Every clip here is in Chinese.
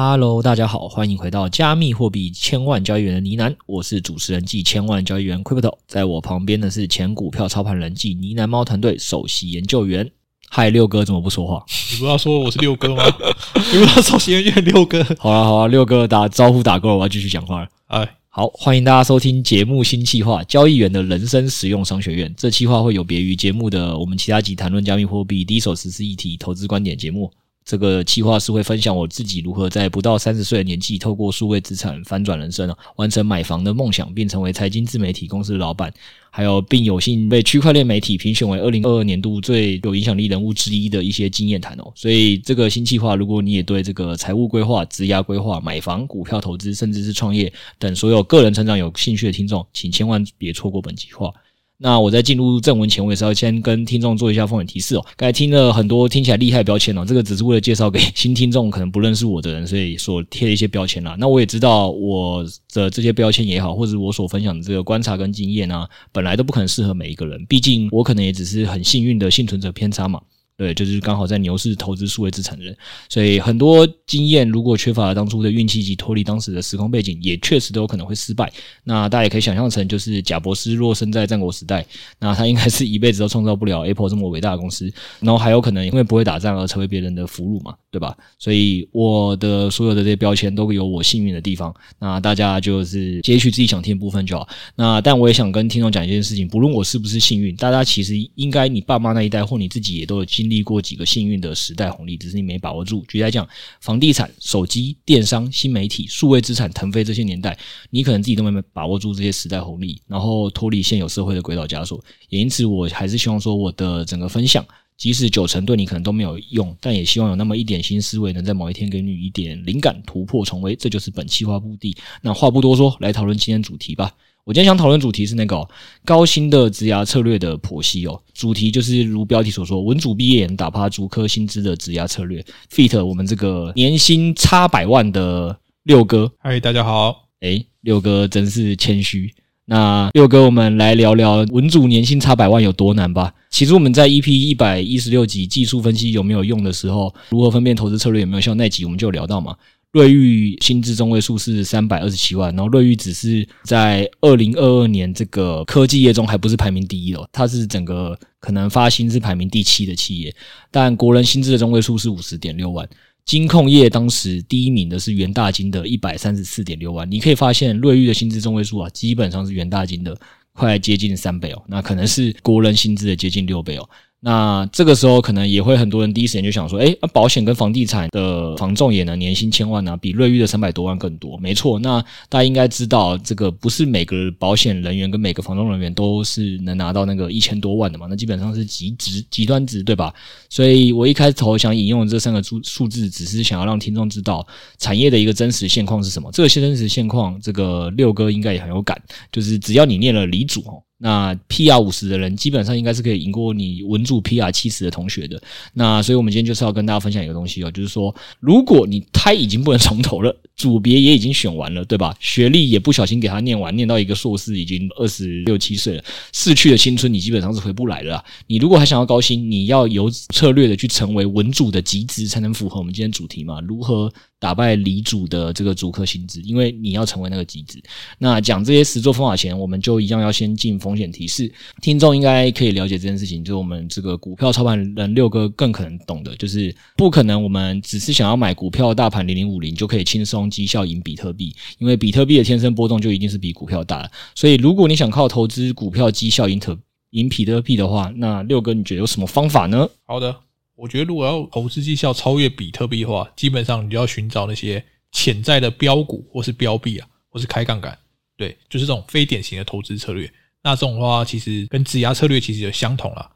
Hello，大家好，欢迎回到加密货币千万交易员的呢喃，我是主持人暨千万交易员 Crypto，在我旁边的是前股票操盘人暨呢喃猫团队首席研究员。嗨，六哥怎么不说话？你不要说我是六哥吗？你不要首席研究员六哥。好了好了，六哥打招呼打够了，我要继续讲话了。哎，好，欢迎大家收听节目新计划《交易员的人生实用商学院》。这企划会有别于节目的我们其他集谈论加密货币第一手实施议题、投资观点节目。这个计划是会分享我自己如何在不到三十岁的年纪，透过数位资产翻转人生，完成买房的梦想，并成为财经自媒体公司的老板，还有并有幸被区块链媒体评选为二零二二年度最有影响力人物之一的一些经验谈哦。所以这个新计划，如果你也对这个财务规划、职涯规划、买房、股票投资，甚至是创业等所有个人成长有兴趣的听众，请千万别错过本计划。那我在进入正文前，我也是要先跟听众做一下风险提示哦。刚才听了很多听起来厉害的标签哦，这个只是为了介绍给新听众可能不认识我的人，所以所贴的一些标签啦。那我也知道我的这些标签也好，或者我所分享的这个观察跟经验啊，本来都不可能适合每一个人，毕竟我可能也只是很幸运的幸存者偏差嘛。对，就是刚好在牛市投资数位资产的人，所以很多经验如果缺乏了当初的运气及脱离当时的时空背景，也确实都有可能会失败。那大家也可以想象成，就是贾伯斯若生在战国时代，那他应该是一辈子都创造不了 Apple 这么伟大的公司，然后还有可能因为不会打仗而成为别人的俘虏嘛，对吧？所以我的所有的这些标签都有我幸运的地方，那大家就是截取自己想听的部分就好。那但我也想跟听众讲一件事情，不论我是不是幸运，大家其实应该你爸妈那一代或你自己也都有经。经历过几个幸运的时代红利，只是你没把握住。举例来讲，房地产、手机、电商、新媒体、数位资产腾飞这些年代，你可能自己都没把握住这些时代红利，然后脱离现有社会的轨道枷锁。也因此，我还是希望说，我的整个分享，即使九成对你可能都没有用，但也希望有那么一点新思维，能在某一天给你一点灵感，突破重围。这就是本企划目的。那话不多说，来讨论今天主题吧。我今天想讨论主题是那个、哦、高薪的职涯策略的剖析哦。主题就是如标题所说，文组毕业人打趴足科薪资的职涯策略。feat 我们这个年薪差百万的六哥，嗨，大家好。诶，六哥真是谦虚。那六哥，我们来聊聊文组年薪差百万有多难吧。其实我们在 EP 一百一十六集技术分析有没有用的时候，如何分辨投资策略有没有效那集，我们就聊到嘛。瑞昱薪资中位数是三百二十七万，然后瑞昱只是在二零二二年这个科技业中还不是排名第一哦，它是整个可能发薪资排名第七的企业，但国人薪资的中位数是五十点六万，金控业当时第一名的是元大金的一百三十四点六万，你可以发现瑞昱的薪资中位数啊，基本上是元大金的快接近三倍哦，那可能是国人薪资的接近六倍哦。那这个时候可能也会很多人第一时间就想说，诶，那保险跟房地产的房仲也能年薪千万呢？比瑞玉的三百多万更多。没错，那大家应该知道，这个不是每个保险人员跟每个房仲人员都是能拿到那个一千多万的嘛？那基本上是极值极端值，对吧？所以我一开头想引用这三个数数字，只是想要让听众知道产业的一个真实现况是什么。这个真实现况，这个六哥应该也很有感，就是只要你念了理组哦。那 PR 五十的人基本上应该是可以赢过你文组 PR 七十的同学的。那所以我们今天就是要跟大家分享一个东西哦，就是说，如果你胎已经不能重头了，组别也已经选完了，对吧？学历也不小心给他念完，念到一个硕士已经二十六七岁了，逝去的青春你基本上是回不来了。你如果还想要高薪，你要有策略的去成为文组的极值，才能符合我们今天主题嘛？如何？打败理组的这个主科薪资，因为你要成为那个极值。那讲这些实作方法前，我们就一样要先进风险提示。听众应该可以了解这件事情，就是我们这个股票操盘人六哥更可能懂的，就是不可能我们只是想要买股票大盘零零五零就可以轻松绩效赢比特币，因为比特币的天生波动就一定是比股票大的。所以如果你想靠投资股票绩效赢特赢比特币的话，那六哥你觉得有什么方法呢？好的。我觉得，如果要投资绩效超越比特币的话，基本上你就要寻找那些潜在的标股，或是标币啊，或是开杠杆，对，就是这种非典型的投资策略。那这种的话，其实跟职涯策略其实就相同了，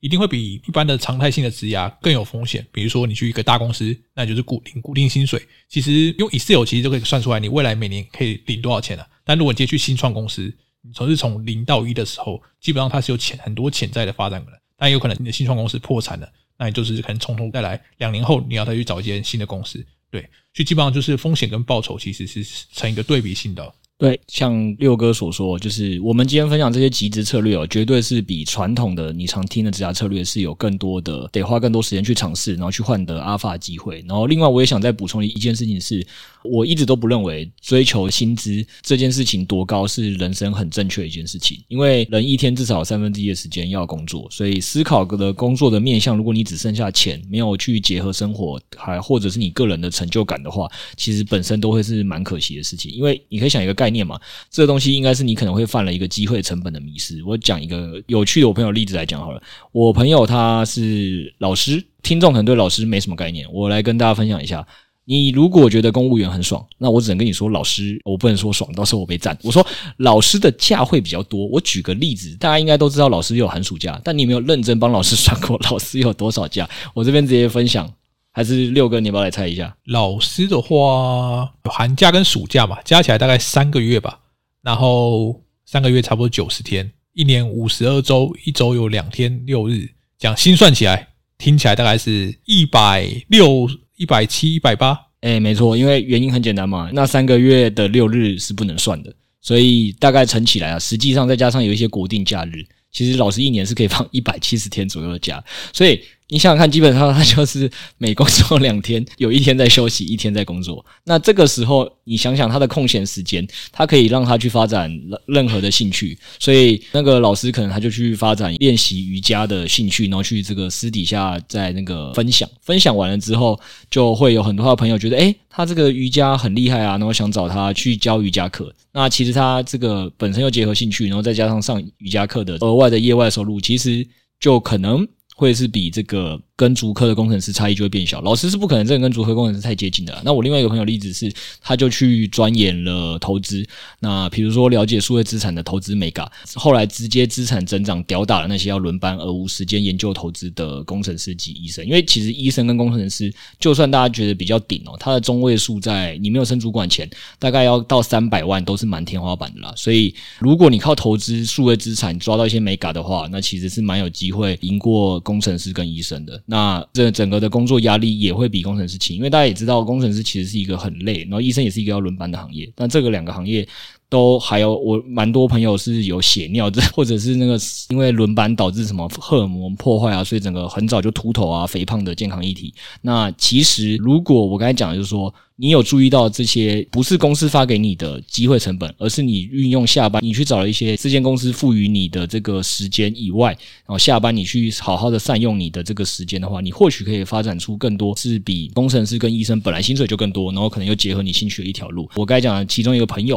一定会比一般的常态性的职涯更有风险。比如说，你去一个大公司，那就是固定固定薪水，其实用 Excel 其实就可以算出来你未来每年可以领多少钱了。但如果你直接去新创公司，你从是从零到一的时候，基本上它是有潜很多潜在的发展可能，但有可能你的新创公司破产了。那你就是可能从头再来，两年后你要再去找一间新的公司，对，所以基本上就是风险跟报酬其实是成一个对比性的。对，像六哥所说，就是我们今天分享这些极值策略哦，绝对是比传统的你常听的职涯策略是有更多的，得花更多时间去尝试，然后去换得阿尔法机会。然后，另外我也想再补充一件事情是，我一直都不认为追求薪资这件事情多高是人生很正确的一件事情，因为人一天至少三分之一的时间要工作，所以思考的工作的面向，如果你只剩下钱，没有去结合生活，还或者是你个人的成就感的话，其实本身都会是蛮可惜的事情。因为你可以想一个概念嘛，这个东西应该是你可能会犯了一个机会成本的迷失。我讲一个有趣的我朋友例子来讲好了，我朋友他是老师，听众可能对老师没什么概念，我来跟大家分享一下。你如果觉得公务员很爽，那我只能跟你说，老师我不能说爽，到时候我被赞。我说老师的假会比较多。我举个例子，大家应该都知道老师有寒暑假，但你有没有认真帮老师算过老师有多少假？我这边直接分享，还是六哥，你要不要来猜一下？老师的话，寒假跟暑假嘛，加起来大概三个月吧。然后三个月差不多九十天，一年五十二周，一周有两天六日，这样心算起来，听起来大概是一百六。一百七、一百八，哎，没错，因为原因很简单嘛，那三个月的六日是不能算的，所以大概乘起来啊，实际上再加上有一些国定假日，其实老师一年是可以放一百七十天左右的假，所以。你想想看，基本上他就是每工作两天，有一天在休息，一天在工作。那这个时候，你想想他的空闲时间，他可以让他去发展任何的兴趣。所以那个老师可能他就去发展练习瑜伽的兴趣，然后去这个私底下在那个分享。分享完了之后，就会有很多的朋友觉得，诶，他这个瑜伽很厉害啊，然后想找他去教瑜伽课。那其实他这个本身又结合兴趣，然后再加上上瑜伽课的额外的业外收入，其实就可能会是比这个。跟足科的工程师差异就会变小，老师是不可能真的跟足科工程师太接近的。那我另外一个朋友例子是，他就去钻研了投资，那比如说了解数位资产的投资眉角，后来直接资产增长吊打了那些要轮班而无时间研究投资的工程师及医生。因为其实医生跟工程师，就算大家觉得比较顶哦，他的中位数在你没有升主管前，大概要到三百万都是蛮天花板的啦。所以如果你靠投资数位资产抓到一些眉角的话，那其实是蛮有机会赢过工程师跟医生的。那这整个的工作压力也会比工程师轻，因为大家也知道，工程师其实是一个很累，然后医生也是一个要轮班的行业。但这个两个行业都还有，我蛮多朋友是有血尿的，或者是那个因为轮班导致什么荷尔蒙破坏啊，所以整个很早就秃头啊、肥胖的健康议题。那其实如果我刚才讲的就是说。你有注意到这些不是公司发给你的机会成本，而是你运用下班，你去找了一些这间公司赋予你的这个时间以外，然后下班你去好好的善用你的这个时间的话，你或许可以发展出更多是比工程师跟医生本来薪水就更多，然后可能又结合你兴趣的一条路。我刚才讲的其中一个朋友，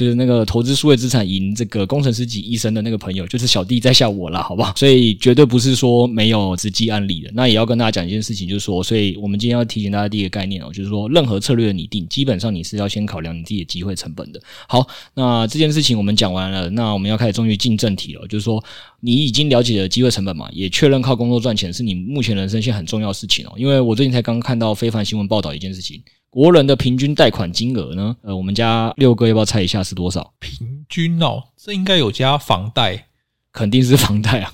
就是那个投资数位资产赢这个工程师级医生的那个朋友，就是小弟在下我啦，好不好？所以绝对不是说没有实际案例的。那也要跟大家讲一件事情，就是说，所以我们今天要提醒大家第一个概念哦，就是说任何。策略的拟定，基本上你是要先考量你自己的机会成本的。好，那这件事情我们讲完了，那我们要开始终于进正题了。就是说，你已经了解了机会成本嘛，也确认靠工作赚钱是你目前人生现在很重要的事情哦。因为我最近才刚看到非凡新闻报道一件事情，国人的平均贷款金额呢，呃，我们家六哥要不要猜一下是多少？平均哦，这应该有加房贷，肯定是房贷啊。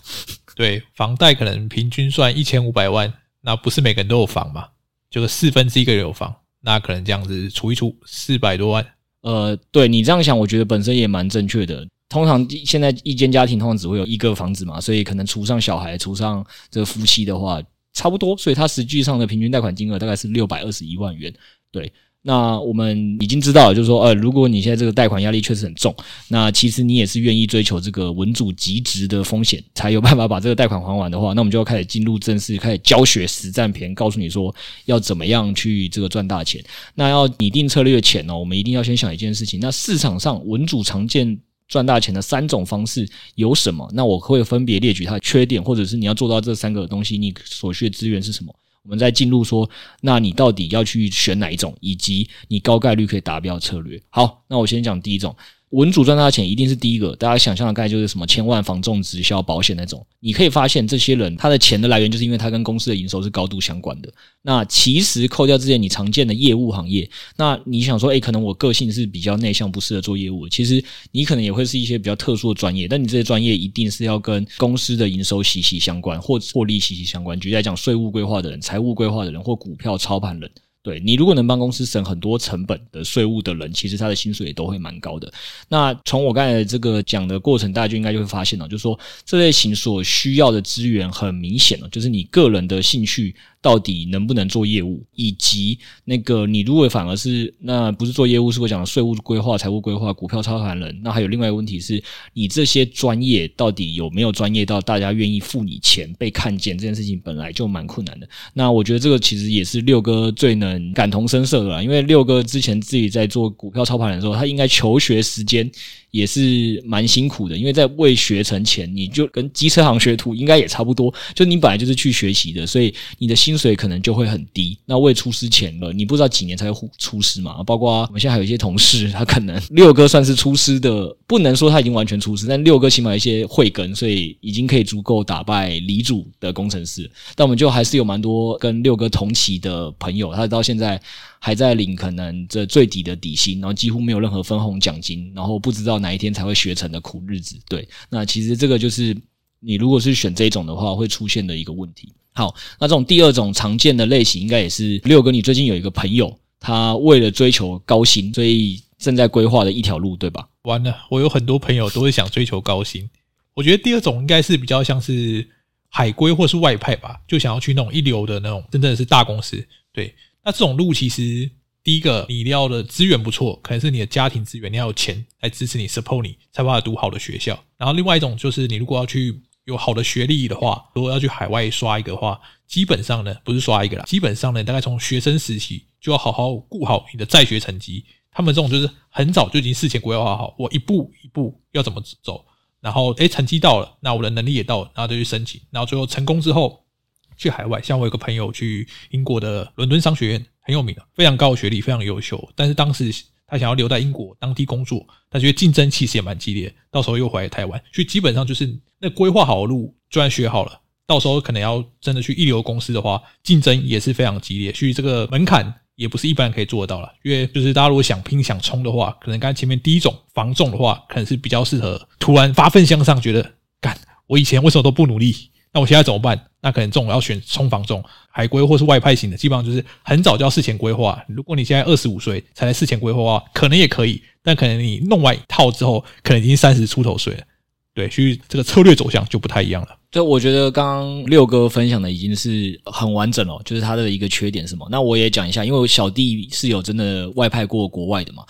对，房贷可能平均算一千五百万，那不是每个人都有房嘛？就是四分之一个人有房。那可能这样子除一除四百多万，呃，对你这样想，我觉得本身也蛮正确的。通常现在一间家庭通常只会有一个房子嘛，所以可能除上小孩，除上这个夫妻的话，差不多。所以它实际上的平均贷款金额大概是六百二十一万元，对。那我们已经知道，就是说，呃，如果你现在这个贷款压力确实很重，那其实你也是愿意追求这个稳主极值的风险，才有办法把这个贷款还完的话，那我们就要开始进入正式开始教学实战篇，告诉你说要怎么样去这个赚大钱。那要拟定策略前呢，我们一定要先想一件事情，那市场上稳主常见赚大钱的三种方式有什么？那我会分别列举它的缺点，或者是你要做到这三个东西，你所需的资源是什么？我们再进入说，那你到底要去选哪一种，以及你高概率可以达标策略。好，那我先讲第一种。稳主赚大钱一定是第一个，大家想象的概就是什么千万房仲直销保险那种。你可以发现这些人他的钱的来源就是因为他跟公司的营收是高度相关的。那其实扣掉这些你常见的业务行业，那你想说，诶，可能我个性是比较内向，不适合做业务。其实你可能也会是一些比较特殊的专业，但你这些专业一定是要跟公司的营收息息相关，或获利息息相关。举例来讲，税务规划的人、财务规划的人或股票操盘人。对，你如果能帮公司省很多成本的税务的人，其实他的薪水也都会蛮高的。那从我刚才这个讲的过程，大家就应该就会发现了，就是说这类型所需要的资源很明显了，就是你个人的兴趣。到底能不能做业务，以及那个你如果反而是那不是做业务，是我讲的税务规划、财务规划、股票操盘人，那还有另外一个问题是，你这些专业到底有没有专业到大家愿意付你钱被看见？这件事情本来就蛮困难的。那我觉得这个其实也是六哥最能感同身受的啦，因为六哥之前自己在做股票操盘的时候，他应该求学时间。也是蛮辛苦的，因为在未学成前，你就跟机车行学徒应该也差不多，就你本来就是去学习的，所以你的薪水可能就会很低。那未出师前了，你不知道几年才会出师嘛？包括我们现在还有一些同事，他可能六哥算是出师的，不能说他已经完全出师，但六哥起码一些慧根，所以已经可以足够打败李主的工程师。但我们就还是有蛮多跟六哥同期的朋友，他到现在。还在领可能这最低的底薪，然后几乎没有任何分红奖金，然后不知道哪一天才会学成的苦日子。对，那其实这个就是你如果是选这种的话，会出现的一个问题。好，那这种第二种常见的类型，应该也是六哥你最近有一个朋友，他为了追求高薪，所以正在规划的一条路，对吧？完了，我有很多朋友都是想追求高薪。我觉得第二种应该是比较像是海归或是外派吧，就想要去那种一流的那种，真正的是大公司。对。那这种路其实，第一个你要的资源不错，可能是你的家庭资源，你要有钱来支持你，support 你，才办法读好的学校。然后另外一种就是，你如果要去有好的学历的话，如果要去海外刷一个的话，基本上呢，不是刷一个啦，基本上呢，大概从学生时期就要好好顾好你的在学成绩。他们这种就是很早就已经事前规划好，我一步一步要怎么走，然后诶成绩到了，那我的能力也到了，然后就去申请，然后最后成功之后。去海外，像我有个朋友去英国的伦敦商学院，很有名的，非常高的学历，非常优秀。但是当时他想要留在英国当地工作，他觉得竞争其实也蛮激烈，到时候又回来台湾，所以基本上就是那规划好的路，就算学好了，到时候可能要真的去一流公司的话，竞争也是非常激烈，所以这个门槛也不是一般人可以做得到了。因为就是大家如果想拼想冲的话，可能刚才前面第一种防重的话，可能是比较适合突然发奋向上，觉得干我以前为什么都不努力？那我现在怎么办？那可能这种要选冲房中、海归或是外派型的，基本上就是很早就要事前规划。如果你现在二十五岁才来事前规划的话，可能也可以，但可能你弄完一套之后，可能已经三十出头岁了。对，所以这个策略走向就不太一样了。对，我觉得刚刚六哥分享的已经是很完整了，就是他的一个缺点是什么？那我也讲一下，因为我小弟是有真的外派过国外的嘛。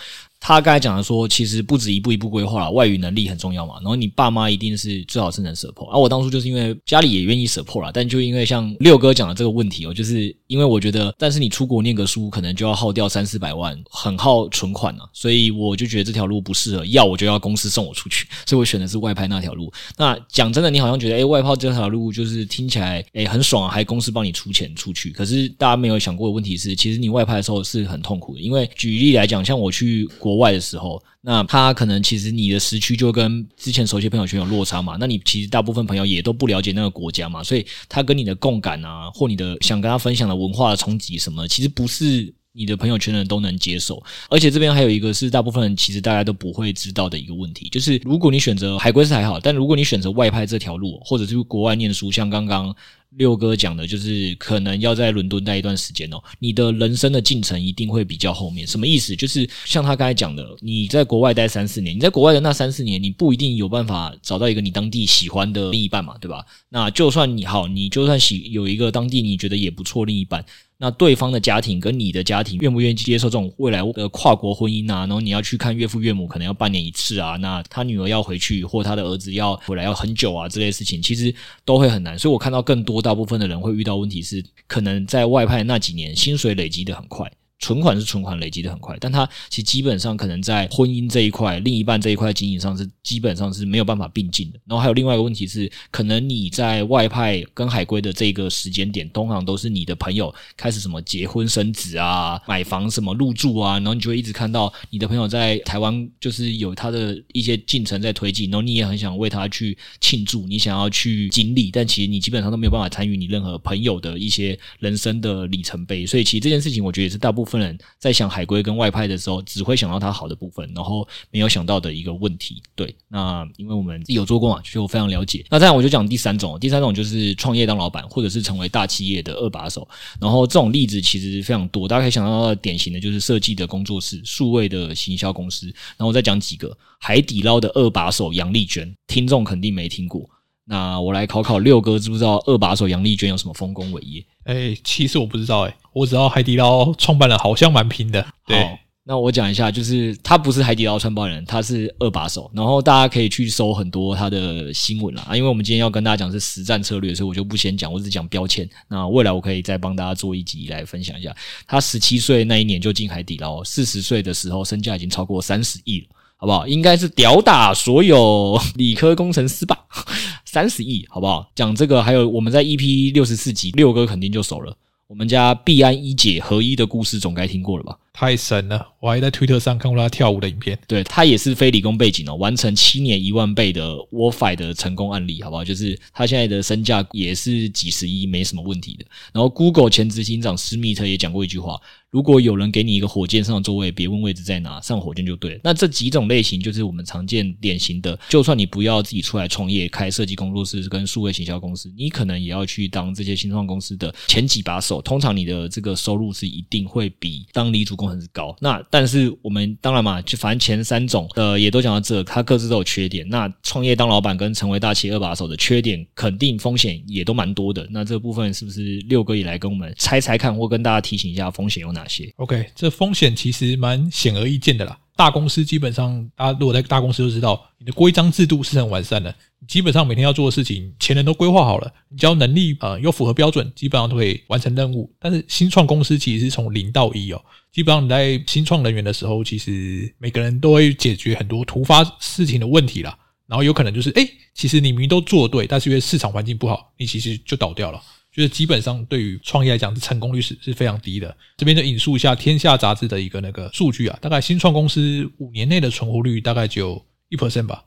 他刚才讲的说，其实不止一步一步规划了，外语能力很重要嘛。然后你爸妈一定是最好是能 support。而、我当初就是因为家里也愿意 support 啦，但就因为像六哥讲的这个问题哦，就是因为我觉得，但是你出国念个书，可能就要耗掉三四百万，很耗存款啊，所以我就觉得这条路不适合，要我就要公司送我出去，所以我选的是外派那条路。那讲真的，你好像觉得，诶，外派这条路就是听起来，诶，很爽啊，还公司帮你出钱出去。可是大家没有想过的问题是，其实你外派的时候是很痛苦的，因为举例来讲，像我去国外的时候。那他可能其实你的时区就跟之前熟悉朋友圈有落差嘛？那你其实大部分朋友也都不了解那个国家嘛，所以他跟你的共感啊，或你的想跟他分享的文化的冲击什么，其实不是你的朋友圈的人都能接受。而且这边还有一个是大部分其实大家都不会知道的一个问题，就是如果你选择海归是还好，但如果你选择外派这条路，或者是国外念书，像刚刚。六哥讲的就是可能要在伦敦待一段时间哦，你的人生的进程一定会比较后面。什么意思？就是像他刚才讲的，你在国外待三四年，你在国外的那三四年，你不一定有办法找到一个你当地喜欢的另一半嘛，对吧？那就算你好，你就算喜有一个当地你觉得也不错另一半。那对方的家庭跟你的家庭愿不愿意接受这种未来的跨国婚姻啊？然后你要去看岳父岳母，可能要半年一次啊。那他女儿要回去，或他的儿子要回来要很久啊，这类事情其实都会很难。所以我看到更多大部分的人会遇到问题是，可能在外派那几年薪水累积的很快。存款是存款，累积的很快，但他其实基本上可能在婚姻这一块、另一半这一块经营上是基本上是没有办法并进的。然后还有另外一个问题是，可能你在外派跟海归的这个时间点，通常都是你的朋友开始什么结婚生子啊、买房什么入住啊，然后你就会一直看到你的朋友在台湾就是有他的一些进程在推进，然后你也很想为他去庆祝，你想要去经历，但其实你基本上都没有办法参与你任何朋友的一些人生的里程碑。所以其实这件事情，我觉得也是大部分。部分人在想海归跟外派的时候，只会想到它好的部分，然后没有想到的一个问题。对，那因为我们有做过嘛，就非常了解。那这样我就讲第三种，第三种就是创业当老板，或者是成为大企业的二把手。然后这种例子其实非常多，大家可以想到的典型的就是设计的工作室、数位的行销公司。然后我再讲几个，海底捞的二把手杨丽娟，听众肯定没听过。那我来考考六哥，知不知道二把手杨丽娟有什么丰功伟业？哎、欸，其实我不知道、欸，哎，我知道海底捞创办人好像蛮拼的。对，那我讲一下，就是他不是海底捞创办人，他是二把手。然后大家可以去搜很多他的新闻啦，啊，因为我们今天要跟大家讲是实战策略，所以我就不先讲，我只讲标签。那未来我可以再帮大家做一集来分享一下。他十七岁那一年就进海底捞，四十岁的时候身价已经超过三十亿了。好不好？应该是屌打所有理科工程师吧，三十亿，好不好？讲这个，还有我们在 EP 六十四集，六哥肯定就熟了。我们家必安一姐合一的故事总该听过了吧？太神了！我还在推特上看过他跳舞的影片。对，他也是非理工背景哦，完成七年一万倍的 WiFi 的成功案例，好不好？就是他现在的身价也是几十亿，没什么问题的。然后 Google 前执行长施密特也讲过一句话。如果有人给你一个火箭上的座位，别问位置在哪，上火箭就对了。那这几种类型就是我们常见典型的，就算你不要自己出来创业开设计工作室跟数位行销公司，你可能也要去当这些新创公司的前几把手。通常你的这个收入是一定会比当离组工很高。那但是我们当然嘛，就反正前三种呃也都讲到这，它各自都有缺点。那创业当老板跟成为大企业二把手的缺点，肯定风险也都蛮多的。那这部分是不是六哥也来跟我们猜猜看，或跟大家提醒一下风险有哪些？OK，这风险其实蛮显而易见的啦。大公司基本上，大家如果在大公司就知道，你的规章制度是很完善的。基本上每天要做的事情，前人都规划好了，你只要能力呃又符合标准，基本上都可以完成任务。但是新创公司其实是从零到一哦，基本上你在新创人员的时候，其实每个人都会解决很多突发事情的问题啦。然后有可能就是，诶，其实你明明都做对，但是因为市场环境不好，你其实就倒掉了。就是基本上对于创业来讲，成功率是是非常低的。这边就引述一下《天下》杂志的一个那个数据啊，大概新创公司五年内的存活率大概就一 percent 吧。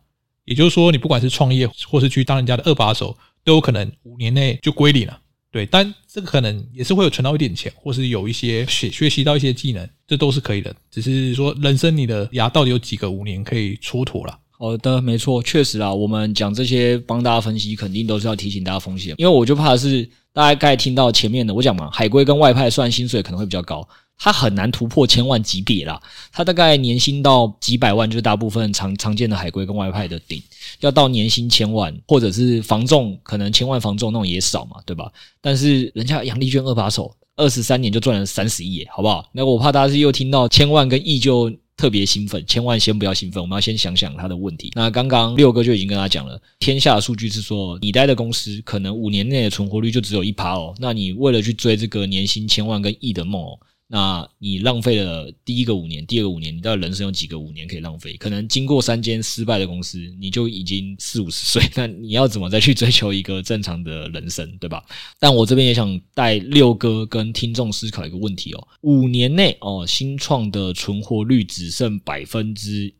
也就是说，你不管是创业或是去当人家的二把手，都有可能五年内就归零了。对，但这个可能也是会有存到一点钱，或是有一些学学习到一些技能，这都是可以的。只是说，人生你的牙到底有几个五年可以蹉跎了？好的，没错，确实啊，我们讲这些帮大家分析，肯定都是要提醒大家风险，因为我就怕是。大家刚才听到前面的我讲嘛，海归跟外派算薪水可能会比较高，他很难突破千万级别啦。他大概年薪到几百万，就是大部分常常见的海归跟外派的顶。要到年薪千万，或者是房仲可能千万房仲那种也少嘛，对吧？但是人家杨丽娟二把手，二十三年就赚了三十亿，好不好？那我怕大家是又听到千万跟亿就。特别兴奋，千万先不要兴奋，我们要先想想他的问题。那刚刚六哥就已经跟他讲了，天下的数据是说，你待的公司可能五年内的存活率就只有一趴哦。那你为了去追这个年薪千万跟亿的梦哦。那你浪费了第一个五年，第二个五年，你到底人生有几个五年可以浪费？可能经过三间失败的公司，你就已经四五十岁，那你要怎么再去追求一个正常的人生，对吧？但我这边也想带六哥跟听众思考一个问题哦：五年内哦，新创的存活率只剩百分之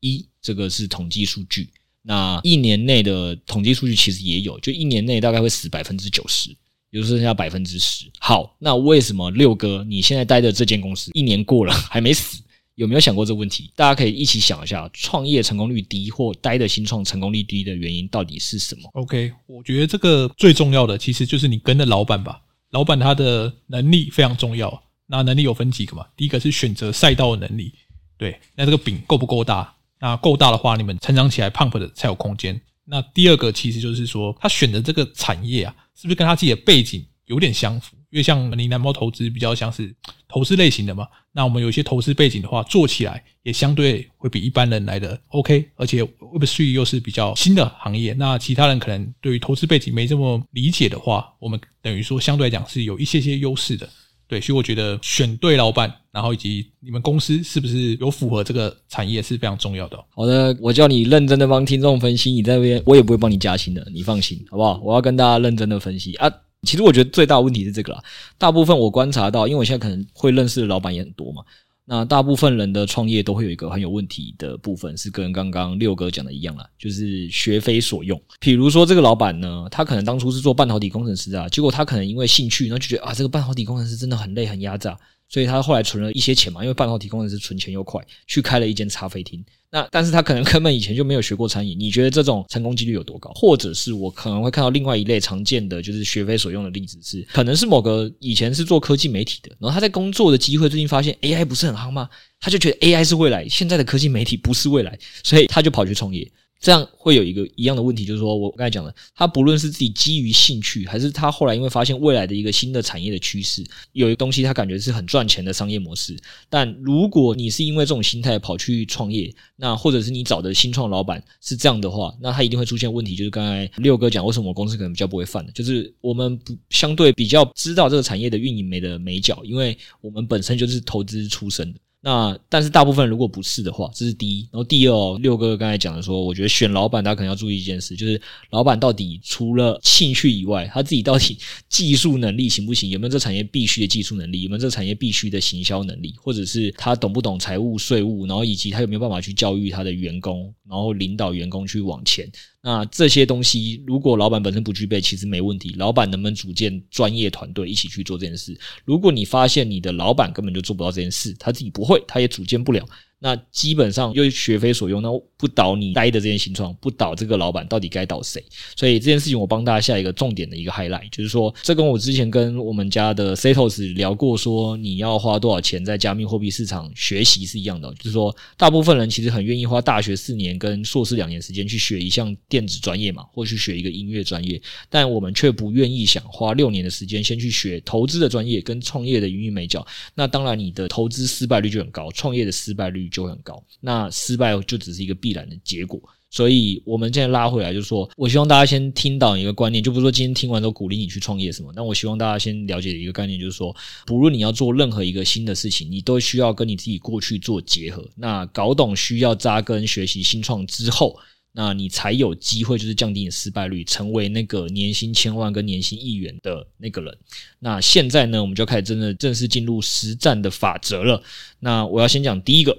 一，这个是统计数据。那一年内的统计数据其实也有，就一年内大概会死百分之九十。就剩下百分之十。好，那为什么六哥你现在待的这间公司一年过了还没死？有没有想过这个问题？大家可以一起想一下，创业成功率低或待的新创成功率低的原因到底是什么？OK，我觉得这个最重要的其实就是你跟的老板吧。老板他的能力非常重要。那能力有分几个嘛？第一个是选择赛道的能力，对，那这个饼够不够大？那够大的话，你们成长起来 pump 的才有空间。那第二个其实就是说，他选的这个产业啊，是不是跟他自己的背景有点相符？因为像你蓝猫投资比较像是投资类型的嘛，那我们有些投资背景的话，做起来也相对会比一般人来的 OK，而且 Web Three 又是比较新的行业，那其他人可能对于投资背景没这么理解的话，我们等于说相对来讲是有一些些优势的。对，所以我觉得选对老板，然后以及你们公司是不是有符合这个产业是非常重要的。好的，我叫你认真的帮听众分析，你在那边我也不会帮你加薪的，你放心，好不好？我要跟大家认真的分析啊。其实我觉得最大问题是这个啦，大部分我观察到，因为我现在可能会认识的老板也很多嘛。那大部分人的创业都会有一个很有问题的部分，是跟刚刚六哥讲的一样啦，就是学非所用。比如说这个老板呢，他可能当初是做半导体工程师啊，结果他可能因为兴趣，然后就觉得啊，这个半导体工程师真的很累很压榨，所以他后来存了一些钱嘛，因为半导体工程师存钱又快，去开了一间咖啡厅。那但是他可能根本以前就没有学过餐饮，你觉得这种成功几率有多高？或者是我可能会看到另外一类常见的，就是学非所用的例子是，可能是某个以前是做科技媒体的，然后他在工作的机会最近发现 AI 不是很夯吗？他就觉得 AI 是未来，现在的科技媒体不是未来，所以他就跑去创业。这样会有一个一样的问题，就是说我刚才讲的，他不论是自己基于兴趣，还是他后来因为发现未来的一个新的产业的趋势，有一个东西他感觉是很赚钱的商业模式。但如果你是因为这种心态跑去创业，那或者是你找的新创老板是这样的话，那他一定会出现问题。就是刚才六哥讲，为什么我公司可能比较不会犯的，就是我们不相对比较知道这个产业的运营没的眉角，因为我们本身就是投资出身的。那但是大部分如果不是的话，这是第一。然后第二哦，六哥刚才讲的说，我觉得选老板大家可能要注意一件事，就是老板到底除了兴趣以外，他自己到底技术能力行不行？有没有这产业必须的技术能力？有没有这产业必须的行销能力？或者是他懂不懂财务税务？然后以及他有没有办法去教育他的员工，然后领导员工去往前？那这些东西，如果老板本身不具备，其实没问题。老板能不能组建专业团队一起去做这件事？如果你发现你的老板根本就做不到这件事，他自己不会，他也组建不了。那基本上又学非所用，那不倒你待的这间新创，不倒这个老板，到底该倒谁？所以这件事情我帮大家下一个重点的一个 highlight，就是说，这跟我之前跟我们家的 Setos 聊过，说你要花多少钱在加密货币市场学习是一样的，就是说，大部分人其实很愿意花大学四年跟硕士两年时间去学一项电子专业嘛，或去学一个音乐专业，但我们却不愿意想花六年的时间先去学投资的专业跟创业的营运美角。那当然，你的投资失败率就很高，创业的失败率就很高，那失败就只是一个必然的结果。所以，我们现在拉回来，就是说我希望大家先听到一个观念，就不是说今天听完都鼓励你去创业什么。但我希望大家先了解一个概念，就是说，不论你要做任何一个新的事情，你都需要跟你自己过去做结合。那搞懂需要扎根学习新创之后，那你才有机会就是降低你失败率，成为那个年薪千万跟年薪亿元的那个人。那现在呢，我们就开始真的正式进入实战的法则了。那我要先讲第一个。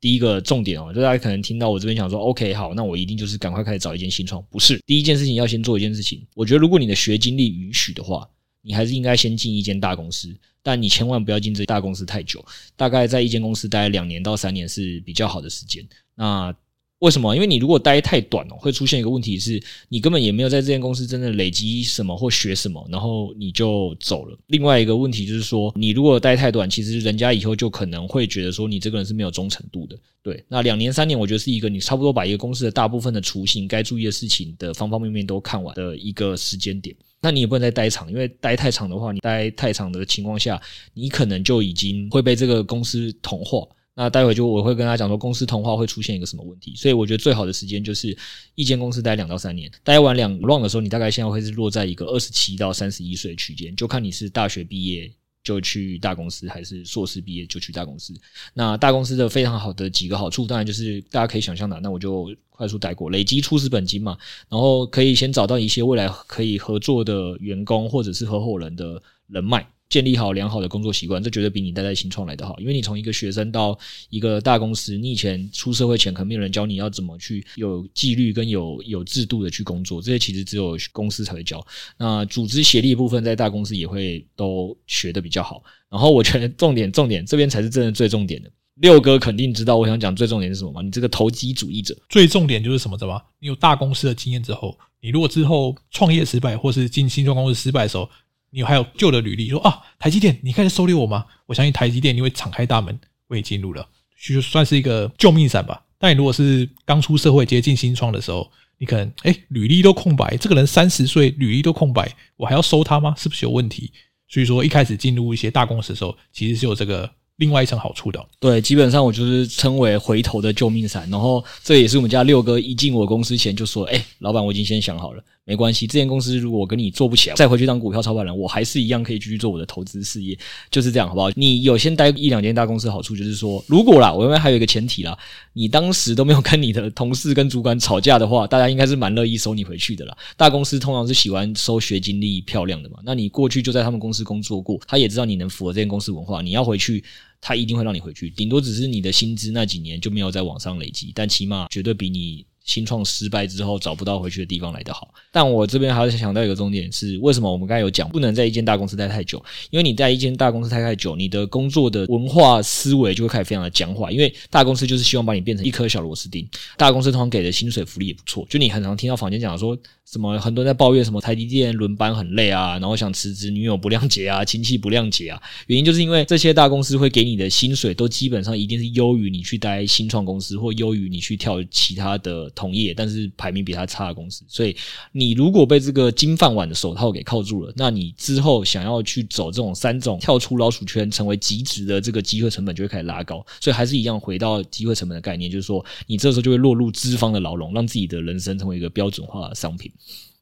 第一个重点哦，就大家可能听到我这边想说，OK，好，那我一定就是赶快开始找一间新创。不是，第一件事情要先做一件事情。我觉得如果你的学经历允许的话，你还是应该先进一间大公司，但你千万不要进这大公司太久，大概在一间公司待两年到三年是比较好的时间。那为什么？因为你如果待太短哦，会出现一个问题是，你根本也没有在这间公司真的累积什么或学什么，然后你就走了。另外一个问题就是说，你如果待太短，其实人家以后就可能会觉得说你这个人是没有忠诚度的。对，那两年三年，我觉得是一个你差不多把一个公司的大部分的雏形、该注意的事情的方方面面都看完的一个时间点。那你也不能再待长，因为待太长的话，你待太长的情况下，你可能就已经会被这个公司同化。那待会就我会跟他讲说，公司同化会出现一个什么问题，所以我觉得最好的时间就是一间公司待两到三年，待完两 round 的时候，你大概现在会是落在一个二十七到三十一岁区间，就看你是大学毕业就去大公司，还是硕士毕业就去大公司。那大公司的非常好的几个好处，当然就是大家可以想象的，那我就快速带过，累积初始本金嘛，然后可以先找到一些未来可以合作的员工或者是合伙人的人脉。建立好良好的工作习惯，这绝对比你待在新创来的好。因为你从一个学生到一个大公司，你以前出社会前可能没有人教你要怎么去有纪律跟有有制度的去工作，这些其实只有公司才会教。那组织协力部分在大公司也会都学得比较好。然后我觉得重点重点这边才是真的最重点的。六哥肯定知道我想讲最重点是什么吗？你这个投机主义者，最重点就是什么？知道吗？你有大公司的经验之后，你如果之后创业失败或是进新创公司失败的时候。你还有旧的履历，说啊，台积电，你开始收留我吗？我相信台积电你会敞开大门我也进入了，就算是一个救命伞吧。但你如果是刚出社会接近新创的时候，你可能哎、履历都空白，这个人三十岁，履历都空白，我还要收他吗？是不是有问题？所以说一开始进入一些大公司的时候，其实是有这个另外一层好处的。对，基本上我就是称为回头的救命伞。然后这也是我们家六哥一进我公司前就说，哎、欸，老板，我已经先想好了。没关系，这间公司如果我跟你做不起来，再回去当股票操盘人，我还是一样可以继续做我的投资事业，就是这样，好不好？你有先待 一两间大公司，好处就是说，如果啦，我认为还有一个前提啦，你当时都没有跟你的同事跟主管吵架的话，大家应该是蛮乐意收你回去的啦。大公司通常是喜欢收学经历漂亮的嘛，那你过去就在他们公司工作过，他也知道你能符合这间公司文化，你要回去，他一定会让你回去，顶多只是你的薪资那几年就没有在往上累积，但起码绝对比你。新创失败之后找不到回去的地方来得好。但我这边还是想到一个重点是，为什么我们刚才有讲不能在一间大公司待太久？因为你在一间大公司待太久，你的工作的文化思维就会开始非常的僵化。因为大公司就是希望把你变成一颗小螺丝钉。大公司通常给的薪水福利也不错，就你很常听到坊间讲说。什么很多人在抱怨什么台积电轮班很累啊，然后想辞职，女友不谅解啊，亲戚不谅解啊，原因就是因为这些大公司会给你的薪水都基本上一定是优于你去待新创公司或优于你去跳其他的同业，但是排名比他差的公司。所以你如果被这个金饭碗的手套给铐住了，那你之后想要去走这种三种跳出老鼠圈，成为极值的这个机会成本就会开始拉高。所以还是一样回到机会成本的概念，就是说你这时候就会落入资方的牢笼，让自己的人生成为一个标准化的商品。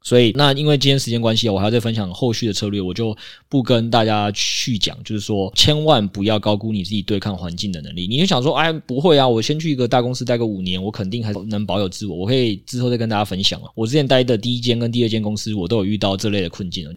所以，那因为今天时间关系，我还要再分享后续的策略，我就不跟大家去讲。就是说，千万不要高估你自己对抗环境的能力。你就想说，哎，不会啊，我先去一个大公司待个五年，我肯定还能保有自我。我可以之后再跟大家分享啊。我之前待的第一间跟第二间公司，我都有遇到这类的困境。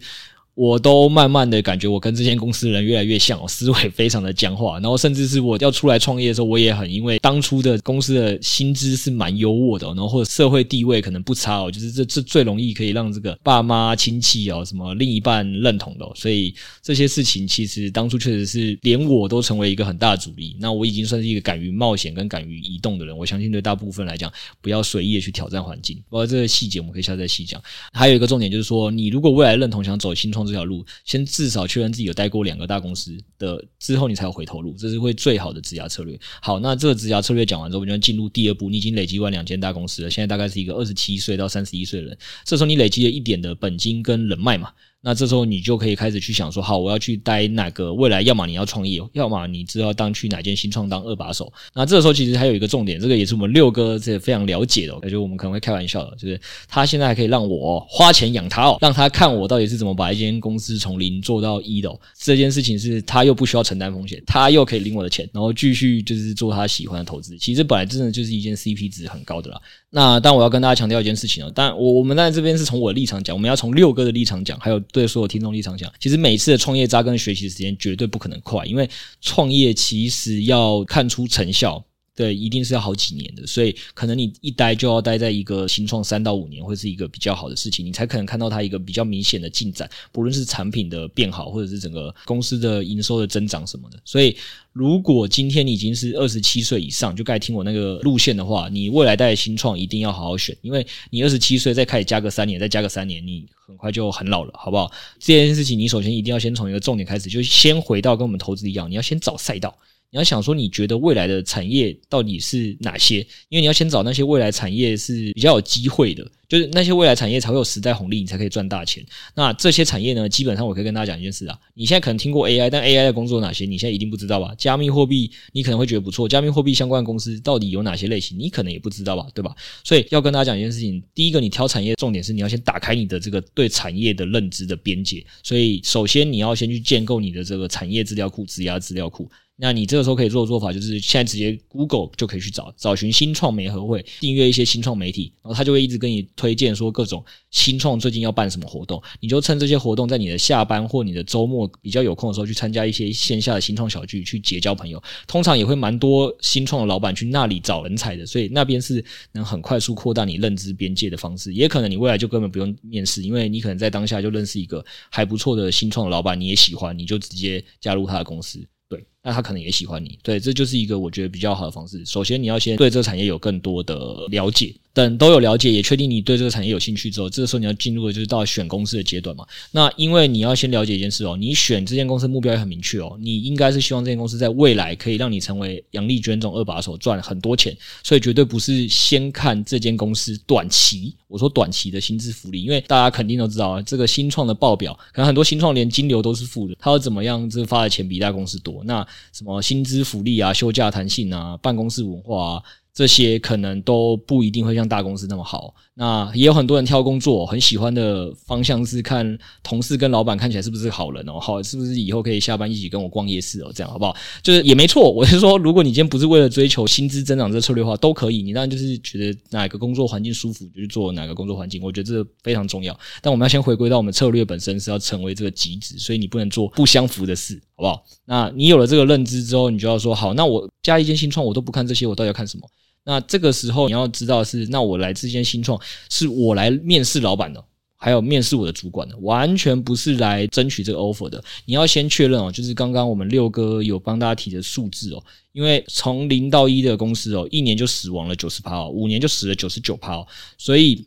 我都慢慢的感觉，我跟这间公司的人越来越像，我思维非常的僵化，然后甚至是我要出来创业的时候，我也很因为当初的公司的薪资是蛮优渥的，然后或者社会地位可能不差哦，就是这这最容易可以让这个爸妈亲戚哦什么另一半认同的，所以这些事情其实当初确实是连我都成为一个很大的阻力。那我已经算是一个敢于冒险跟敢于移动的人，我相信对大部分来讲，不要随意的去挑战环境。不过这个细节我们可以下次再细讲。还有一个重点就是说，你如果未来认同想走新创。这条路，先至少确认自己有待过两个大公司的之后，你才有回头路，这是会最好的职涯策略。好，那这个职涯策略讲完之后，我们就进入第二步。你已经累积完两间大公司了，现在大概是一个二十七岁到三十一岁的人，这时候你累积了一点的本金跟人脉嘛。那这时候你就可以开始去想说，好，我要去待哪个未来？要么你要创业，要么你知道当去哪间新创当二把手。那这个时候其实还有一个重点，这个也是我们六哥这非常了解的，也就我们可能会开玩笑的，就是他现在还可以让我花钱养他哦，让他看我到底是怎么把一间公司从零做到一的哦。这件事情是他又不需要承担风险，他又可以领我的钱，然后继续就是做他喜欢的投资。其实本来真的就是一件 CP 值很高的啦。那但我要跟大家强调一件事情哦，但我我们在这边是从我的立场讲，我们要从六哥的立场讲，还有对所有听众立场讲。其实每次的创业扎根学习时间绝对不可能快，因为创业其实要看出成效。对，一定是要好几年的，所以可能你一待就要待在一个新创三到五年，会是一个比较好的事情，你才可能看到它一个比较明显的进展，不论是产品的变好，或者是整个公司的营收的增长什么的。所以，如果今天你已经是二十七岁以上，就该听我那个路线的话，你未来待的新创一定要好好选，因为你二十七岁再开始加个三年，再加个三年，你很快就很老了，好不好？这件事情你首先一定要先从一个重点开始，就先回到跟我们投资一样，你要先找赛道。你要想说，你觉得未来的产业到底是哪些？因为你要先找那些未来产业是比较有机会的，就是那些未来产业才会有时代红利，你才可以赚大钱。那这些产业呢，基本上我可以跟大家讲一件事啊，你现在可能听过 AI，但 AI 的工作有哪些？你现在一定不知道吧？加密货币你可能会觉得不错，加密货币相关的公司到底有哪些类型？你可能也不知道吧，对吧？所以要跟大家讲一件事情，第一个，你挑产业重点是你要先打开你的这个对产业的认知的边界。所以首先你要先去建构你的这个产业资料库、质押资料库。那你这个时候可以做的做法就是，现在直接 Google 就可以去找找寻新创媒合会，订阅一些新创媒体，然后他就会一直跟你推荐说各种新创最近要办什么活动，你就趁这些活动在你的下班或你的周末比较有空的时候去参加一些线下的新创小聚，去结交朋友。通常也会蛮多新创的老板去那里找人才的，所以那边是能很快速扩大你认知边界的方式。也可能你未来就根本不用面试，因为你可能在当下就认识一个还不错的新创的老板，你也喜欢，你就直接加入他的公司。对，那他可能也喜欢你。对，这就是一个我觉得比较好的方式。首先，你要先对这个产业有更多的了解。等都有了解，也确定你对这个产业有兴趣之后，这个时候你要进入的就是到选公司的阶段嘛。那因为你要先了解一件事哦，你选这间公司目标也很明确哦，你应该是希望这间公司在未来可以让你成为杨丽娟这种二把手，赚很多钱。所以绝对不是先看这间公司短期，我说短期的薪资福利，因为大家肯定都知道啊，这个新创的报表，可能很多新创连金流都是负的，他要怎么样这发的钱比大公司多？那什么薪资福利啊、休假弹性啊、办公室文化啊。这些可能都不一定会像大公司那么好。那也有很多人挑工作，很喜欢的方向是看同事跟老板看起来是不是好人哦，好，是不是以后可以下班一起跟我逛夜市哦，这样好不好？就是也没错。我是说，如果你今天不是为了追求薪资增长这个策略的话，都可以。你当然就是觉得哪个工作环境舒服，就去做哪个工作环境。我觉得这非常重要。但我们要先回归到我们策略本身是要成为这个极值，所以你不能做不相符的事，好不好？那你有了这个认知之后，你就要说好，那我加一间新创，我都不看这些，我到底要看什么？那这个时候你要知道是，那我来这间新创是我来面试老板的。还有面试我的主管的，完全不是来争取这个 offer 的。你要先确认哦，就是刚刚我们六哥有帮大家提的数字哦，因为从零到一的公司哦，一年就死亡了九十趴哦，五年就死了九十九趴哦，所以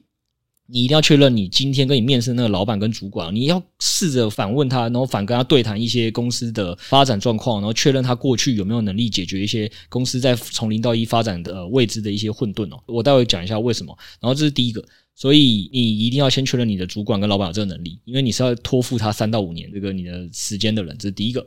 你一定要确认，你今天跟你面试那个老板跟主管，你要试着反问他，然后反跟他对谈一些公司的发展状况，然后确认他过去有没有能力解决一些公司在从零到一发展的未知的一些混沌哦。我待会讲一下为什么。然后这是第一个。所以你一定要先确认你的主管跟老板有这个能力，因为你是要托付他三到五年这个你的时间的人，这是第一个。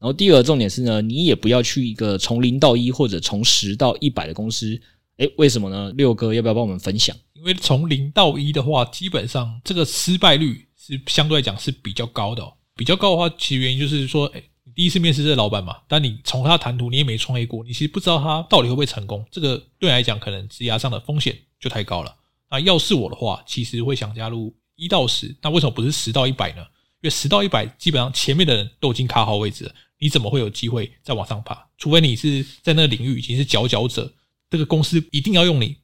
然后第二个重点是呢，你也不要去一个从零到一或者从十到一百的公司。诶，为什么呢？六哥要不要帮我们分享？因为从零到一的话，基本上这个失败率是相对来讲是比较高的哦。比较高的话，其实原因就是说，诶，你第一次面试这个老板嘛，但你从他谈吐你也没创业过，你其实不知道他到底会不会成功。这个对来讲，可能职涯上的风险就太高了。那要是我的话，其实会想加入一到十。那为什么不是十到一百呢？因为十到一百基本上前面的人都已经卡好位置了，你怎么会有机会再往上爬？除非你是在那个领域已经是佼佼者，这个公司一定要用你，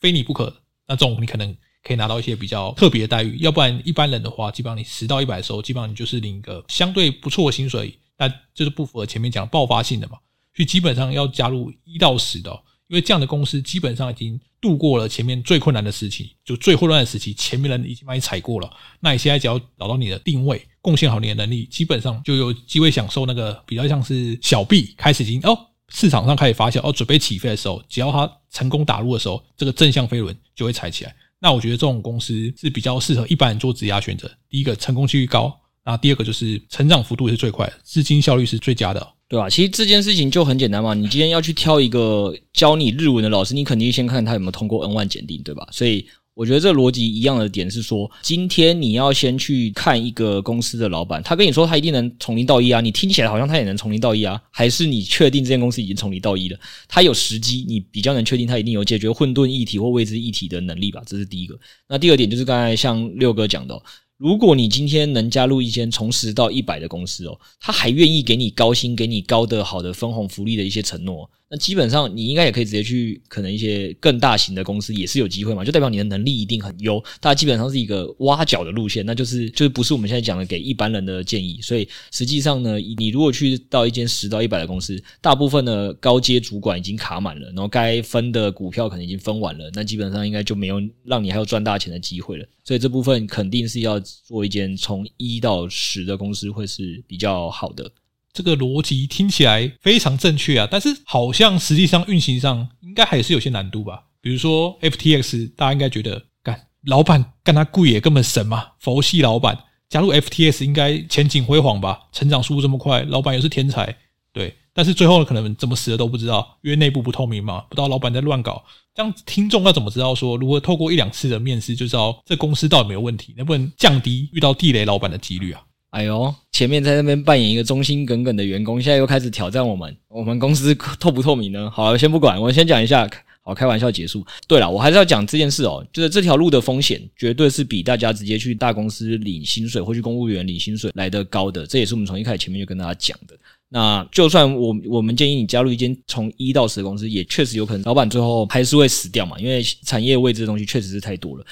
非你不可。那这种你可能可以拿到一些比较特别的待遇。要不然一般人的话，基本上你十到一百的时候，基本上你就是领一个相对不错的薪水，但就是不符合前面讲爆发性的嘛。所以基本上要加入一到十的。因为这样的公司基本上已经度过了前面最困难的时期，就最混乱的时期，前面人已经把你踩过了。那你现在只要找到你的定位，贡献好你的能力，基本上就有机会享受那个比较像是小币开始已经哦，市场上开始发酵哦，准备起飞的时候，只要它成功打入的时候，这个正向飞轮就会踩起来。那我觉得这种公司是比较适合一般人做职业选择。第一个成功几率高，然后第二个就是成长幅度也是最快，资金效率是最佳的。对吧？其实这件事情就很简单嘛。你今天要去挑一个教你日文的老师，你肯定先看他有没有通过 N 万检定，对吧？所以我觉得这个逻辑一样的点是说，今天你要先去看一个公司的老板，他跟你说他一定能从零到一啊，你听起来好像他也能从零到一啊，还是你确定这间公司已经从零到一了？他有时机，你比较能确定他一定有解决混沌议题或未知议题的能力吧？这是第一个。那第二点就是刚才像六哥讲的。如果你今天能加入一间从十到一百的公司哦，他还愿意给你高薪、给你高的好的分红福利的一些承诺。那基本上你应该也可以直接去可能一些更大型的公司也是有机会嘛，就代表你的能力一定很优。大家基本上是一个挖角的路线，那就是就是不是我们现在讲的给一般人的建议。所以实际上呢，你如果去到一间十到一百的公司，大部分的高阶主管已经卡满了，然后该分的股票可能已经分完了，那基本上应该就没有让你还有赚大钱的机会了。所以这部分肯定是要做一间从一到十的公司会是比较好的。这个逻辑听起来非常正确啊，但是好像实际上运行上应该还是有些难度吧？比如说 FTX，大家应该觉得干老板干他贵也根本神嘛，佛系老板加入 FTX 应该前景辉煌吧？成长速度这么快，老板又是天才，对。但是最后，可能怎么死的都不知道，因为内部不透明嘛，不知道老板在乱搞。这样听众要怎么知道说，如何透过一两次的面试就知道这公司到底没有问题，能不能降低遇到地雷老板的几率啊？哎呦，前面在那边扮演一个忠心耿耿的员工，现在又开始挑战我们，我们公司透不透明呢？好了，先不管，我先讲一下，好，开玩笑结束。对了，我还是要讲这件事哦，就是这条路的风险绝对是比大家直接去大公司领薪水或去公务员领薪水来得高的，这也是我们从一开始前面就跟大家讲的。那就算我我们建议你加入一间从一到十的公司，也确实有可能老板最后还是会死掉嘛，因为产业位置的东西确实是太多了。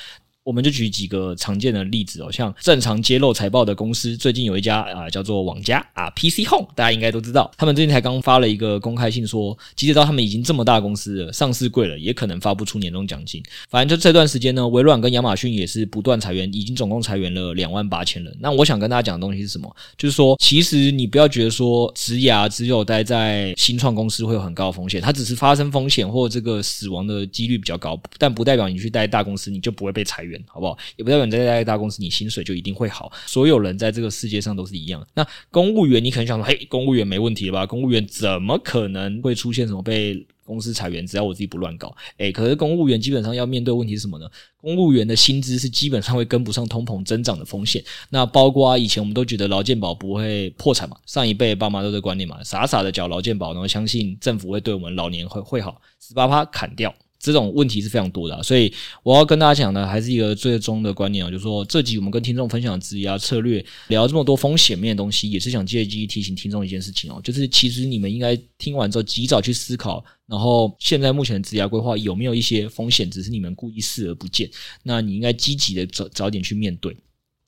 我们就举几个常见的例子哦，像正常揭露财报的公司，最近有一家啊叫做网家啊 PC Home，大家应该都知道，他们最近才刚发了一个公开信说，即使到他们已经这么大公司了，上市贵了，也可能发不出年终奖金。反正就这段时间呢，微软跟亚马逊也是不断裁员，已经总共裁员了两万八千人。那我想跟大家讲的东西是什么？就是说，其实你不要觉得说职涯只有待在新创公司会有很高的风险，它只是发生风险或这个死亡的几率比较高，但不代表你去待大公司你就不会被裁员。好不好？也不代表你在大公司，你薪水就一定会好。所有人在这个世界上都是一样。那公务员，你可能想说，嘿，公务员没问题了吧？公务员怎么可能会出现什么被公司裁员？只要我自己不乱搞。诶，可是公务员基本上要面对问题是什么呢？公务员的薪资是基本上会跟不上通膨增长的风险。那包括啊以前我们都觉得劳健保不会破产嘛，上一辈爸妈都在观念嘛，傻傻的缴劳健保，然后相信政府会对我们老年会会好，十八趴砍掉。这种问题是非常多的、啊，所以我要跟大家讲的还是一个最终的观念啊，就是说这集我们跟听众分享职涯策略，聊这么多风险面的东西，也是想借机提醒听众一件事情哦，就是其实你们应该听完之后及早去思考，然后现在目前的职涯规划有没有一些风险，只是你们故意视而不见，那你应该积极的早早点去面对，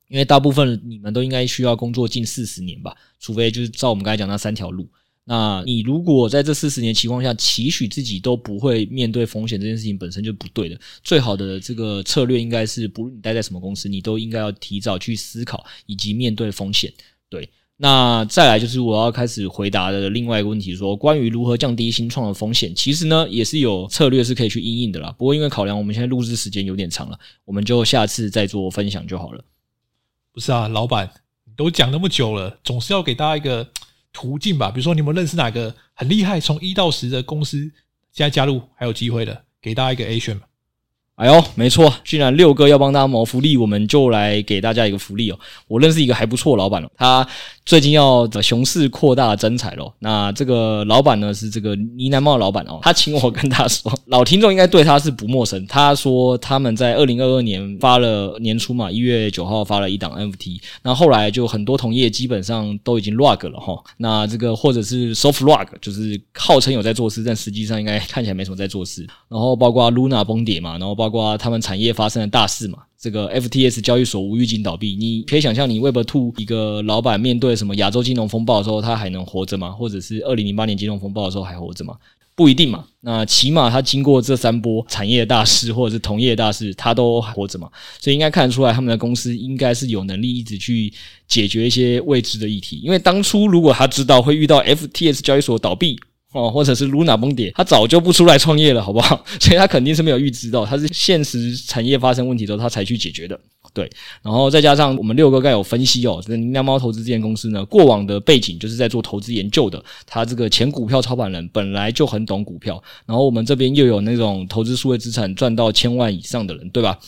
因为大部分你们都应该需要工作近四十年吧，除非就是照我们刚才讲那三条路。那你如果在这四十年情况下期许自己都不会面对风险，这件事情本身就不对的。最好的这个策略应该是，不论你待在什么公司，你都应该要提早去思考以及面对风险。对，那再来就是我要开始回答的另外一个问题，说关于如何降低新创的风险，其实呢也是有策略是可以去应应的啦。不过因为考量我们现在录制时间有点长了，我们就下次再做分享就好了。不是啊，老板，你都讲那么久了，总是要给大家一个。途径吧，比如说你们认识哪个很厉害，从一到十的公司，现在加入还有机会的，给大家一个 A 选吧。哎呦，没错，既然六哥要帮大家谋福利，我们就来给大家一个福利哦。我认识一个还不错老板哦，他。最近要的熊市扩大增财咯，那这个老板呢是这个呢喃猫老板哦，他请我跟他说，老听众应该对他是不陌生。他说他们在二零二二年发了年初嘛，一月九号发了一档 NFT，那后来就很多同业基本上都已经 rug 了哈，那这个或者是 soft rug，就是号称有在做事，但实际上应该看起来没什么在做事。然后包括 Luna 崩跌嘛，然后包包括他们产业发生的大事嘛。这个 FTS 交易所无预警倒闭，你可以想象，你 Web Two 一个老板面对什么亚洲金融风暴的时候，他还能活着吗？或者是二零零八年金融风暴的时候还活着吗？不一定嘛。那起码他经过这三波产业大事或者是同业大事，他都还活着嘛。所以应该看得出来，他们的公司应该是有能力一直去解决一些未知的议题。因为当初如果他知道会遇到 FTS 交易所倒闭，哦，或者是 Luna 崩跌，他早就不出来创业了，好不好？所以他肯定是没有预知到，他是现实产业发生问题之后，他才去解决的。对，然后再加上我们六哥刚有分析哦，这个呢喃猫投资这间公司呢，过往的背景就是在做投资研究的，他这个前股票操盘人本来就很懂股票，然后我们这边又有那种投资数位资产赚到千万以上的人，对吧？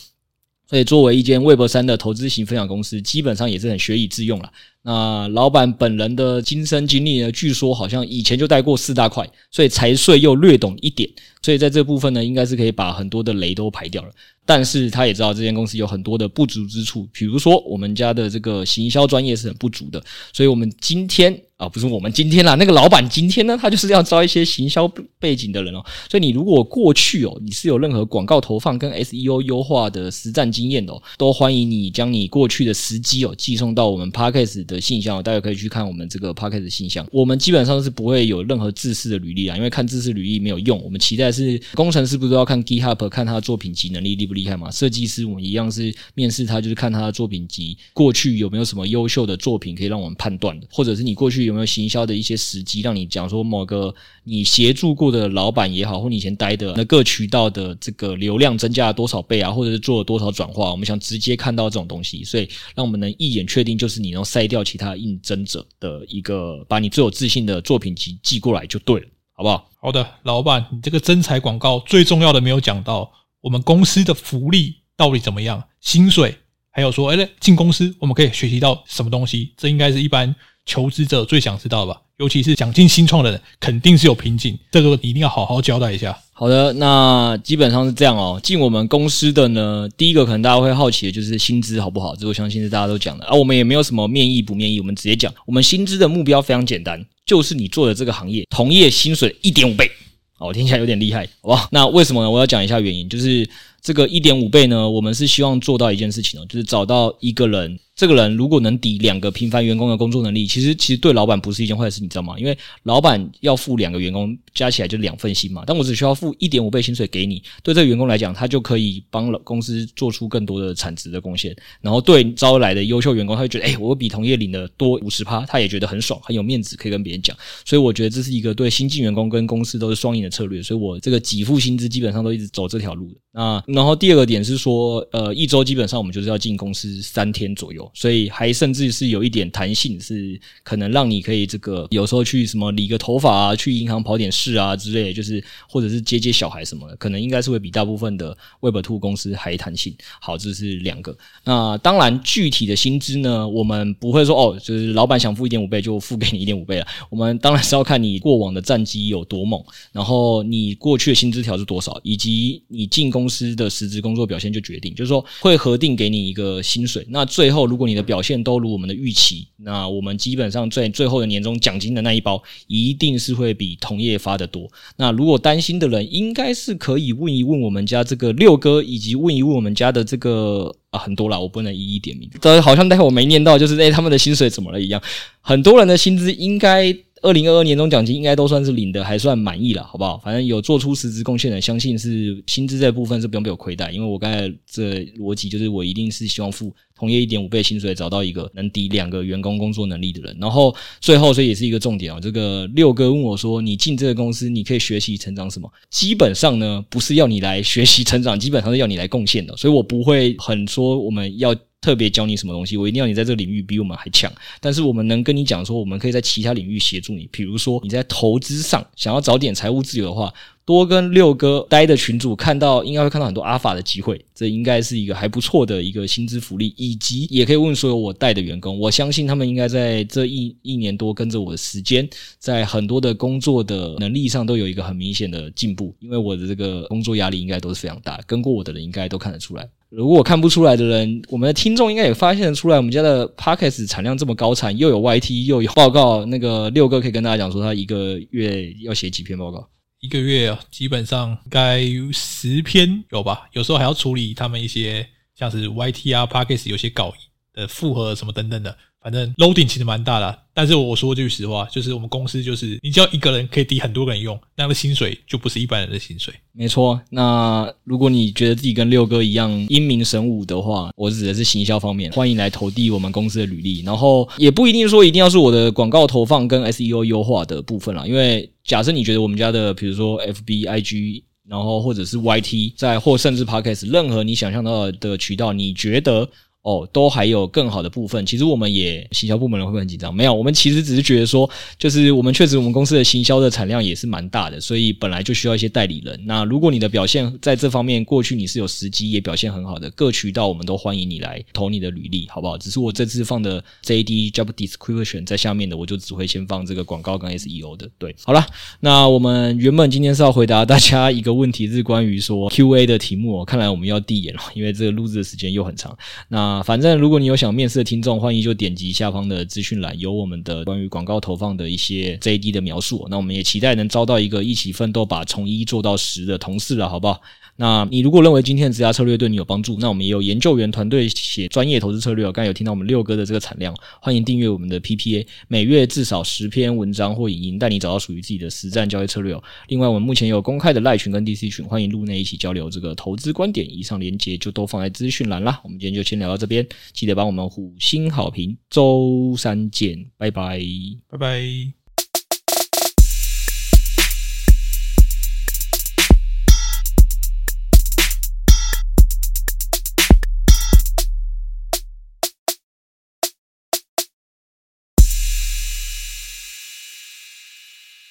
所以作为一间 Web 三的投资型分享公司，基本上也是很学以致用了。那老板本人的亲身经历呢，据说好像以前就带过四大块，所以财税又略懂一点，所以在这部分呢，应该是可以把很多的雷都排掉了。但是他也知道这间公司有很多的不足之处，比如说我们家的这个行销专业是很不足的，所以我们今天。啊，不是我们今天啦，那个老板今天呢，他就是要招一些行销背景的人哦。所以你如果过去哦，你是有任何广告投放跟 SEO 优化的实战经验的哦，都欢迎你将你过去的时机哦寄送到我们 Podcast 的信箱，大家可以去看我们这个 Podcast 信箱。我们基本上是不会有任何制式的履历啊，因为看制式履历没有用。我们期待是工程师不是要看 GitHub 看他的作品集能力厉不厉害嘛？设计师我们一样是面试他，就是看他的作品集过去有没有什么优秀的作品可以让我们判断的，或者是你过去。有没有行销的一些时机，让你讲说某个你协助过的老板也好，或你以前待的那各渠道的这个流量增加了多少倍啊，或者是做了多少转化，我们想直接看到这种东西，所以让我们能一眼确定就是你能筛掉其他应征者的一个，把你最有自信的作品集寄过来就对了，好不好？好的，老板，你这个征才广告最重要的没有讲到，我们公司的福利到底怎么样？薪水，还有说，哎，进公司我们可以学习到什么东西？这应该是一般。求职者最想知道吧，尤其是想进新创的人，肯定是有瓶颈，这个你一定要好好交代一下。好的，那基本上是这样哦。进我们公司的呢，第一个可能大家会好奇的就是薪资好不好？这我相信是大家都讲的啊。我们也没有什么面议不面议，我们直接讲，我们薪资的目标非常简单，就是你做的这个行业同业薪水一点五倍。好，听起来有点厉害，好吧？那为什么呢？我要讲一下原因，就是这个一点五倍呢，我们是希望做到一件事情哦，就是找到一个人。这个人如果能抵两个平凡员工的工作能力，其实其实对老板不是一件坏事，你知道吗？因为老板要付两个员工加起来就两份薪嘛，但我只需要付一点五倍薪水给你，对这个员工来讲，他就可以帮公司做出更多的产值的贡献。然后对招来的优秀员工，他会觉得，哎，我比同业领的多五十趴，他也觉得很爽，很有面子，可以跟别人讲。所以我觉得这是一个对新进员工跟公司都是双赢的策略。所以我这个给付薪资基本上都一直走这条路的。那然后第二个点是说，呃，一周基本上我们就是要进公司三天左右。所以还甚至是有一点弹性，是可能让你可以这个有时候去什么理个头发啊，去银行跑点事啊之类的，就是或者是接接小孩什么的，可能应该是会比大部分的 Web Two 公司还弹性。好，这是两个。那当然，具体的薪资呢，我们不会说哦，就是老板想付一点五倍就付给你一点五倍了。我们当然是要看你过往的战绩有多猛，然后你过去的薪资条是多少，以及你进公司的实质工作表现就决定，就是说会核定给你一个薪水。那最后，如如果你的表现都如我们的预期，那我们基本上最最后的年终奖金的那一包，一定是会比同业发的多。那如果担心的人，应该是可以问一问我们家这个六哥，以及问一问我们家的这个啊，很多啦，我不能一一点名。这好像待会我没念到，就是诶他们的薪水怎么了一样。很多人的薪资应该。二零二二年终奖金应该都算是领的还算满意了，好不好？反正有做出实质贡献的，相信是薪资这部分是不用被我亏待，因为我刚才这逻辑就是我一定是希望付同业一点五倍薪水，找到一个能抵两个员工工作能力的人。然后最后，所以也是一个重点啊。这个六哥问我说：“你进这个公司，你可以学习成长什么？”基本上呢，不是要你来学习成长，基本上是要你来贡献的。所以我不会很说我们要。特别教你什么东西，我一定要你在这个领域比我们还强。但是我们能跟你讲说，我们可以在其他领域协助你。比如说你在投资上想要找点财务自由的话，多跟六哥待的群主看到，应该会看到很多阿法的机会。这应该是一个还不错的一个薪资福利，以及也可以问所有我带的员工，我相信他们应该在这一一年多跟着我的时间，在很多的工作的能力上都有一个很明显的进步。因为我的这个工作压力应该都是非常大，跟过我的人应该都看得出来。如果看不出来的人，我们的听众应该也发现得出来，我们家的 Podcast 产量这么高产，又有 YT 又有报告，那个六哥可以跟大家讲说，他一个月要写几篇报告？一个月基本上该十篇有吧？有时候还要处理他们一些像是 YT 啊 Podcast 有些稿的复合什么等等的。反正 loading 其实蛮大的，但是我说句实话，就是我们公司就是你只要一个人可以抵很多个人用，那样的薪水就不是一般人的薪水。没错，那如果你觉得自己跟六哥一样英明神武的话，我指的是行销方面，欢迎来投递我们公司的履历。然后也不一定说一定要是我的广告投放跟 SEO 优化的部分啦，因为假设你觉得我们家的，比如说 FB、IG，然后或者是 YT，在或甚至 Podcast，任何你想象到的渠道，你觉得。哦，都还有更好的部分。其实我们也行销部门人会不会很紧张？没有，我们其实只是觉得说，就是我们确实我们公司的行销的产量也是蛮大的，所以本来就需要一些代理人。那如果你的表现在这方面过去你是有时机也表现很好的，各渠道我们都欢迎你来投你的履历，好不好？只是我这次放的 JD Job Description 在下面的，我就只会先放这个广告跟 SEO 的。对，好了，那我们原本今天是要回答大家一个问题，是关于说 QA 的题目哦。看来我们要递延了，因为这个录制的时间又很长。那啊，反正如果你有想面试的听众，欢迎就点击下方的资讯栏，有我们的关于广告投放的一些 JD 的描述。那我们也期待能招到一个一起奋斗，把从一做到十的同事了，好不好？那你如果认为今天的职涯策略对你有帮助，那我们也有研究员团队写专业投资策略哦。刚才有听到我们六哥的这个产量，欢迎订阅我们的 PPA，每月至少十篇文章或影音，带你找到属于自己的实战交易策略哦。另外，我们目前有公开的赖群跟 DC 群，欢迎入内一起交流这个投资观点。以上连接就都放在资讯栏啦。我们今天就先聊到这边，记得帮我们五星好评。周三见，拜拜，拜拜。